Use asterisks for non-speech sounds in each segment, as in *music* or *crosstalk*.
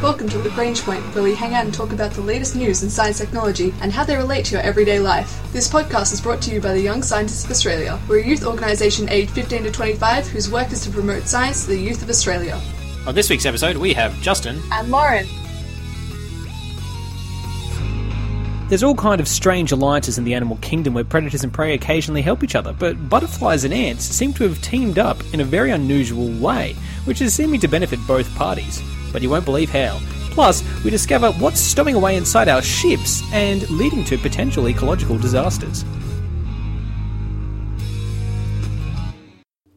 Welcome to Lagrange Point, where we hang out and talk about the latest news in science technology and how they relate to your everyday life. This podcast is brought to you by the Young Scientists of Australia. We're a youth organisation aged 15 to 25 whose work is to promote science to the youth of Australia. On this week's episode, we have Justin. And Lauren. There's all kind of strange alliances in the animal kingdom where predators and prey occasionally help each other, but butterflies and ants seem to have teamed up in a very unusual way, which is seeming to benefit both parties but you won't believe how. Plus, we discover what's stowing away inside our ships and leading to potential ecological disasters.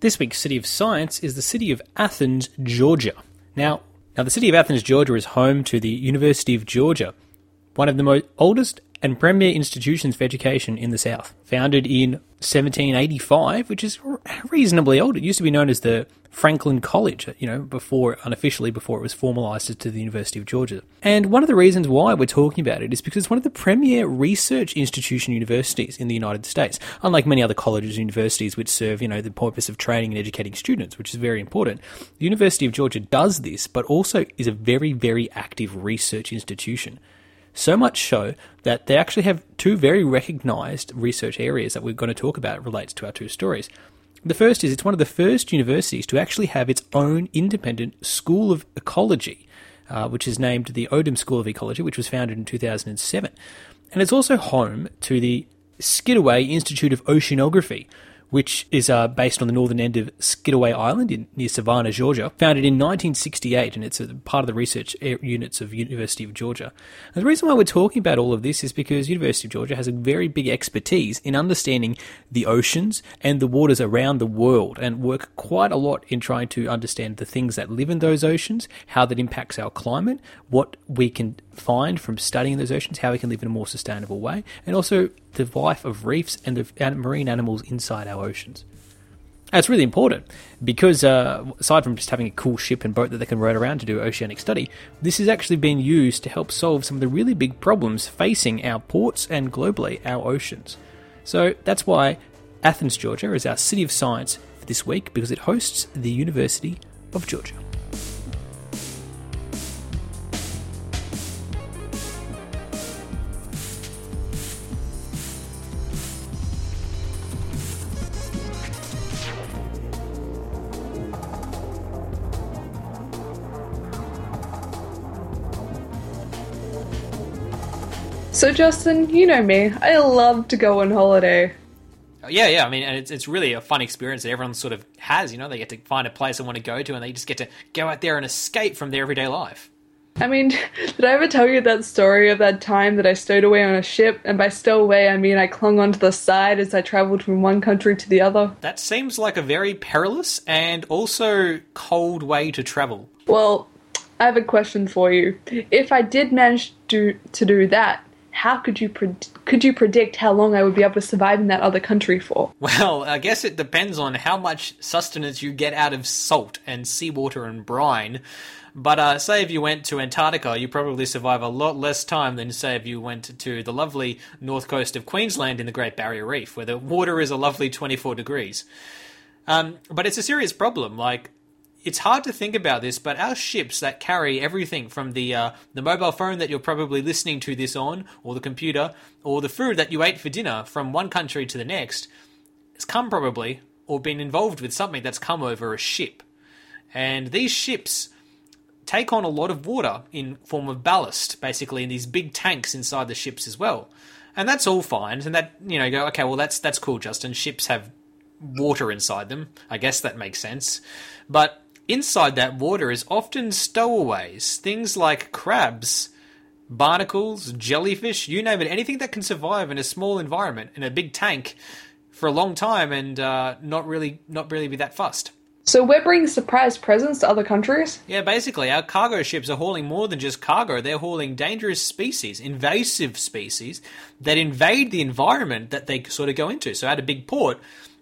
This week's City of Science is the city of Athens, Georgia. Now, now the city of Athens, Georgia is home to the University of Georgia, one of the most oldest and premier institutions for education in the South. Founded in 1785, which is reasonably old. It used to be known as the Franklin College, you know, before unofficially before it was formalized to the University of Georgia. And one of the reasons why we're talking about it is because it's one of the premier research institution universities in the United States. Unlike many other colleges and universities which serve, you know, the purpose of training and educating students, which is very important. The University of Georgia does this, but also is a very, very active research institution. So much so that they actually have two very recognized research areas that we're going to talk about relates to our two stories. The first is it's one of the first universities to actually have its own independent school of ecology, uh, which is named the Odum School of Ecology, which was founded in 2007. And it's also home to the Skidaway Institute of Oceanography, which is uh, based on the northern end of Skidaway Island in, near Savannah, Georgia, founded in 1968, and it's part of the research units of University of Georgia. And the reason why we're talking about all of this is because University of Georgia has a very big expertise in understanding the oceans and the waters around the world, and work quite a lot in trying to understand the things that live in those oceans, how that impacts our climate, what we can find from studying those oceans, how we can live in a more sustainable way, and also the life of reefs and the marine animals inside our oceans. That's really important because uh, aside from just having a cool ship and boat that they can ride around to do oceanic study, this is actually being used to help solve some of the really big problems facing our ports and globally our oceans. So that's why Athens, Georgia is our city of science for this week because it hosts the University of Georgia. So, Justin, you know me. I love to go on holiday. Oh, yeah, yeah. I mean, and it's it's really a fun experience that everyone sort of has. You know, they get to find a place they want to go to, and they just get to go out there and escape from their everyday life. I mean, *laughs* did I ever tell you that story of that time that I stowed away on a ship? And by stow away, I mean I clung onto the side as I traveled from one country to the other. That seems like a very perilous and also cold way to travel. Well, I have a question for you. If I did manage to to do that, how could you could you predict how long I would be able to survive in that other country for? Well, I guess it depends on how much sustenance you get out of salt and seawater and brine. But uh, say if you went to Antarctica, you probably survive a lot less time than say if you went to the lovely north coast of Queensland in the Great Barrier Reef, where the water is a lovely 24 degrees. Um, but it's a serious problem. Like it's hard to think about this, but our ships that carry everything from the uh, the mobile phone that you're probably listening to this on, or the computer, or the food that you ate for dinner from one country to the next, has come probably or been involved with something that's come over a ship. And these ships take on a lot of water in form of ballast, basically in these big tanks inside the ships as well. And that's all fine. And that you know, go okay, well that's that's cool, Justin. Ships have water inside them. I guess that makes sense. But Inside that water is often stowaways, things like crabs, barnacles, jellyfish, you name it, anything that can survive in a small environment in a big tank for a long time and uh, not really not really be that fussed. So we're bringing surprise presents to other countries? Yeah, basically, our cargo ships are hauling more than just cargo. They're hauling dangerous species, invasive species that invade the environment that they sort of go into. So at a big port,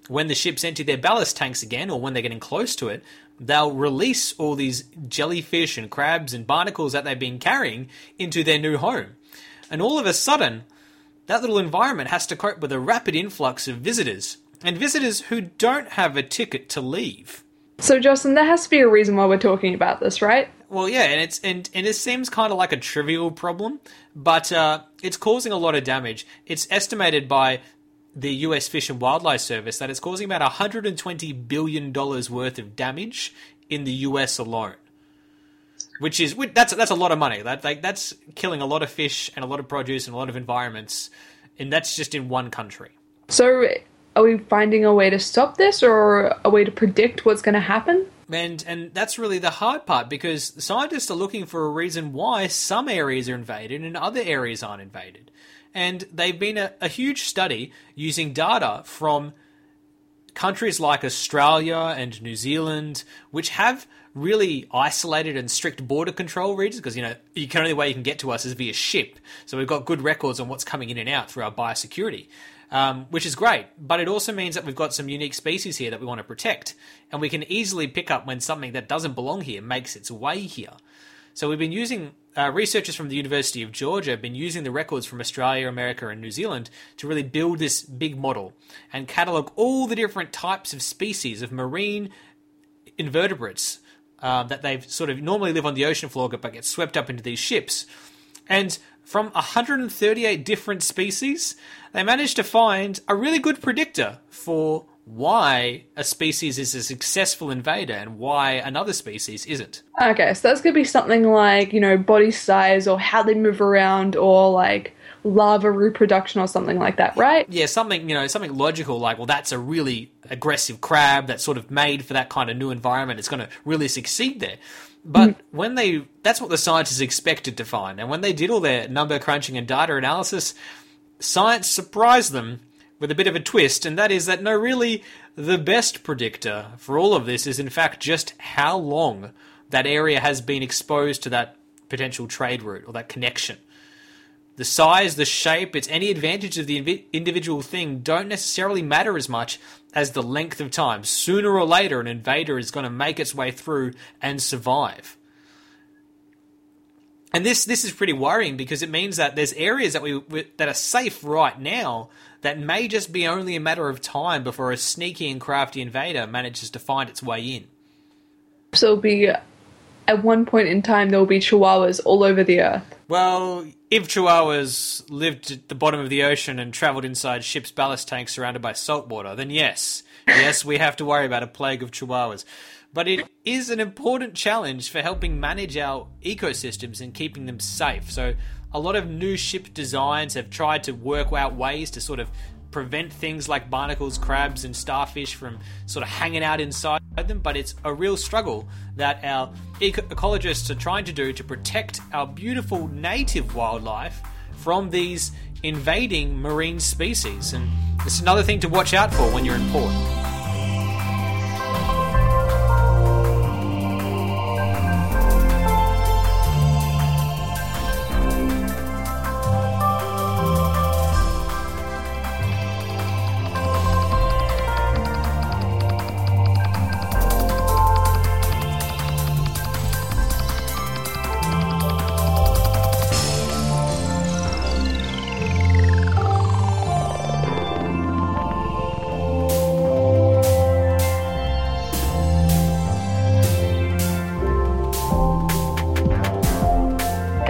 when the ships empty their ballast tanks again, or when they're getting close to it, they'll release all these jellyfish and crabs and barnacles that they've been carrying into their new home. And all of a sudden, that little environment has to cope with a rapid influx of visitors, and visitors who don't have a ticket to leave. So, Justin, there has to be a reason why we're talking about this, right? Well, yeah, and it's and, and it seems kind of like a trivial problem, but uh, it's causing a lot of damage. It's estimated by the U.S. Fish and Wildlife Service that it's causing about 120 billion dollars worth of damage in the U.S. alone, which is that's that's a lot of money. That like, that's killing a lot of fish and a lot of produce and a lot of environments, and that's just in one country. So, are we finding a way to stop this, or a way to predict what's going to happen? And and that's really the hard part because scientists are looking for a reason why some areas are invaded and other areas aren't invaded. And they've been a, a huge study using data from countries like Australia and New Zealand, which have really isolated and strict border control regions because you know can only way you can get to us is via ship. So we've got good records on what's coming in and out through our biosecurity um, which is great. But it also means that we've got some unique species here that we want to protect, and we can easily pick up when something that doesn't belong here makes its way here. So we've been using uh, researchers from the University of Georgia have been using the records from Australia, America, and New Zealand to really build this big model and catalog all the different types of species of marine invertebrates uh, that they've sort of normally live on the ocean floor but get swept up into these ships. And from 138 different species, they managed to find a really good predictor for why a species is a successful invader and why another species isn't. Okay, so that's going to be something like, you know, body size or how they move around or like larva reproduction or something like that, right? Yeah, something, you know, something logical like, well, that's a really aggressive crab that's sort of made for that kind of new environment. It's going to really succeed there. But mm. when they, that's what the scientists expected to find. And when they did all their number crunching and data analysis, science surprised them with a bit of a twist, and that is that no, really, the best predictor for all of this is in fact just how long that area has been exposed to that potential trade route or that connection. The size, the shape, it's any advantage of the individual thing don't necessarily matter as much as the length of time. Sooner or later, an invader is going to make its way through and survive. And this this is pretty worrying because it means that there's areas that we, we that are safe right now that may just be only a matter of time before a sneaky and crafty invader manages to find its way in. So it'll be at one point in time there will be chihuahuas all over the earth. Well, if chihuahuas lived at the bottom of the ocean and traveled inside ships' ballast tanks surrounded by salt water, then yes, yes, we have to worry about a plague of chihuahuas. But it is an important challenge for helping manage our ecosystems and keeping them safe. So, a lot of new ship designs have tried to work out ways to sort of prevent things like barnacles, crabs, and starfish from sort of hanging out inside them, but it's a real struggle that our eco- ecologists are trying to do to protect our beautiful native wildlife from these invading marine species. And it's another thing to watch out for when you're in port.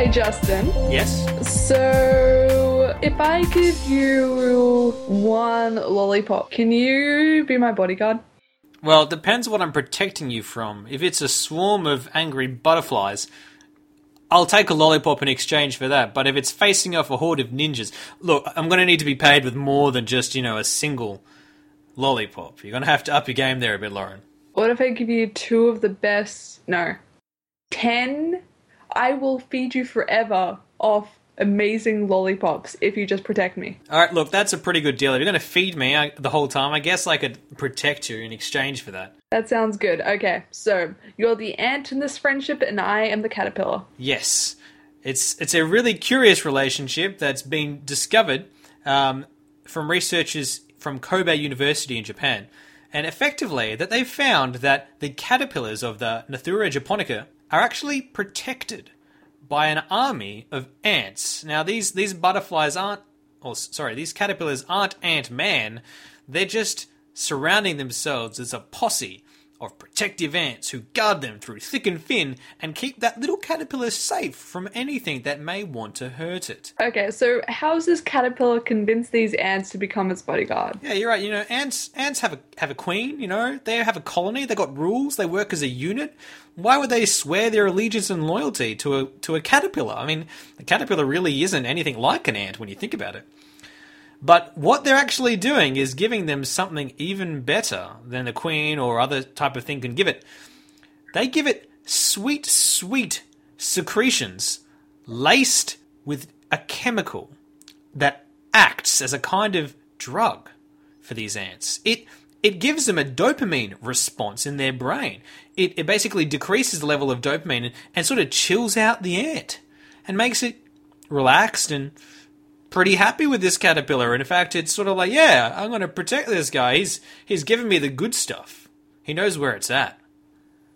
Justin. Yes. So, if I give you one lollipop, can you be my bodyguard? Well, it depends what I'm protecting you from. If it's a swarm of angry butterflies, I'll take a lollipop in exchange for that. But if it's facing off a horde of ninjas, look, I'm going to need to be paid with more than just, you know, a single lollipop. You're going to have to up your game there a bit, Lauren. What if I give you two of the best, no, ten I will feed you forever off amazing lollipops if you just protect me. All right, look, that's a pretty good deal. If you're going to feed me I, the whole time, I guess I could protect you in exchange for that. That sounds good. Okay, so you're the ant in this friendship, and I am the caterpillar. Yes, it's it's a really curious relationship that's been discovered um, from researchers from Kobe University in Japan, and effectively that they've found that the caterpillars of the Narathura japonica are actually protected by an army of ants. Now, these, these butterflies aren't, or sorry, these caterpillars aren't Ant Man, they're just surrounding themselves as a posse of protective ants who guard them through thick and thin and keep that little caterpillar safe from anything that may want to hurt it. Okay, so how does this caterpillar convince these ants to become its bodyguard? Yeah, you're right. You know, ants ants have a have a queen. You know, they have a colony. They got rules. They work as a unit. Why would they swear their allegiance and loyalty to a to a caterpillar? I mean, the caterpillar really isn't anything like an ant when you think about it. But what they're actually doing is giving them something even better than the queen or other type of thing can give it. They give it sweet, sweet secretions laced with a chemical that acts as a kind of drug for these ants. It it gives them a dopamine response in their brain. It, it basically decreases the level of dopamine and, and sort of chills out the ant and makes it relaxed and pretty happy with this caterpillar. And in fact, it's sort of like, yeah, I'm going to protect this guy. He's he's giving me the good stuff. He knows where it's at.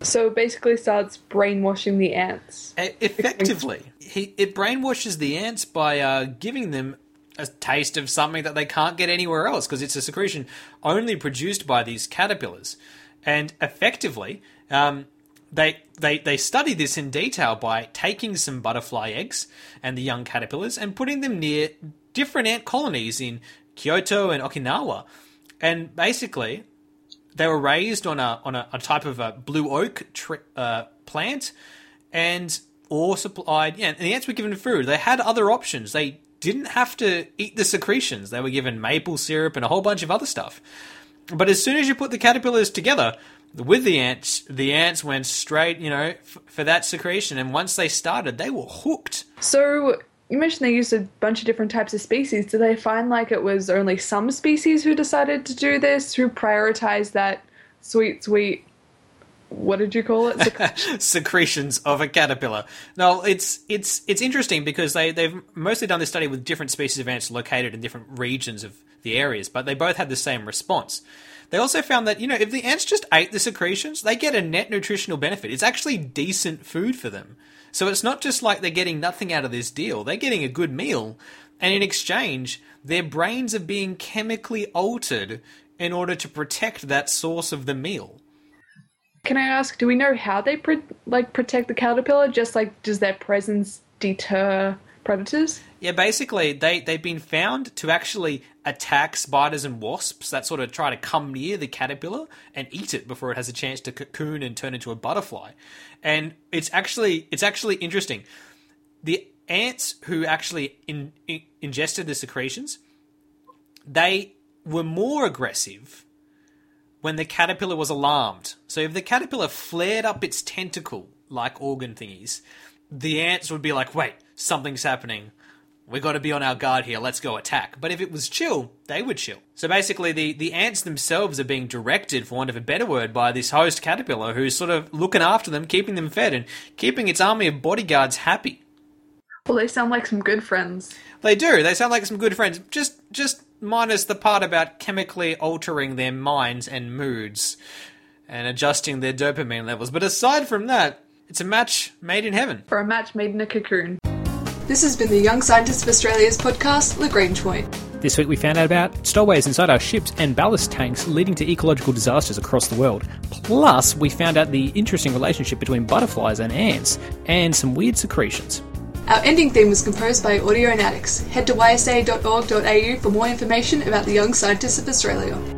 So it basically starts brainwashing the ants. effectively, he it brainwashes the ants by uh, giving them a taste of something that they can't get anywhere else because it's a secretion only produced by these caterpillars. And effectively, um, they they they study this in detail by taking some butterfly eggs and the young caterpillars and putting them near different ant colonies in Kyoto and Okinawa, and basically they were raised on a on a, a type of a blue oak uh, plant, and or supplied. Yeah, and the ants were given food. They had other options. They didn't have to eat the secretions. They were given maple syrup and a whole bunch of other stuff. But as soon as you put the caterpillars together, with the ants, the ants went straight, you know, f- for that secretion. And once they started, they were hooked. So you mentioned they used a bunch of different types of species. Did they find like it was only some species who decided to do this, who prioritized that sweet, sweet what did you call it? Secretions. *laughs* Secretions of a caterpillar. No, it's it's it's interesting because they they've mostly done this study with different species of ants located in different regions of the areas, but they both had the same response. They also found that, you know, if the ants just ate the secretions, they get a net nutritional benefit. It's actually decent food for them. So it's not just like they're getting nothing out of this deal, they're getting a good meal. And in exchange, their brains are being chemically altered in order to protect that source of the meal. Can I ask, do we know how they pre- like protect the caterpillar? Just like does their presence deter predators? Yeah, basically, they, they've been found to actually attack spiders and wasps that sort of try to come near the caterpillar and eat it before it has a chance to cocoon and turn into a butterfly. And it's actually it's actually interesting. The ants who actually in, in, ingested the secretions, they were more aggressive when the caterpillar was alarmed. So if the caterpillar flared up its tentacle like organ thingies, the ants would be like, wait, something's happening. We got to be on our guard here. Let's go attack. But if it was chill, they would chill. So basically, the, the ants themselves are being directed, for want of a better word, by this host caterpillar who's sort of looking after them, keeping them fed, and keeping its army of bodyguards happy. Well, they sound like some good friends. They do. They sound like some good friends. Just just minus the part about chemically altering their minds and moods and adjusting their dopamine levels. But aside from that, it's a match made in heaven. For a match made in a cocoon. This has been the Young Scientists of Australia's podcast, Lagrange Point. This week we found out about stowaways inside our ships and ballast tanks leading to ecological disasters across the world. Plus, we found out the interesting relationship between butterflies and ants and some weird secretions. Our ending theme was composed by Audionautics. Head to ysa.org.au for more information about the Young Scientists of Australia.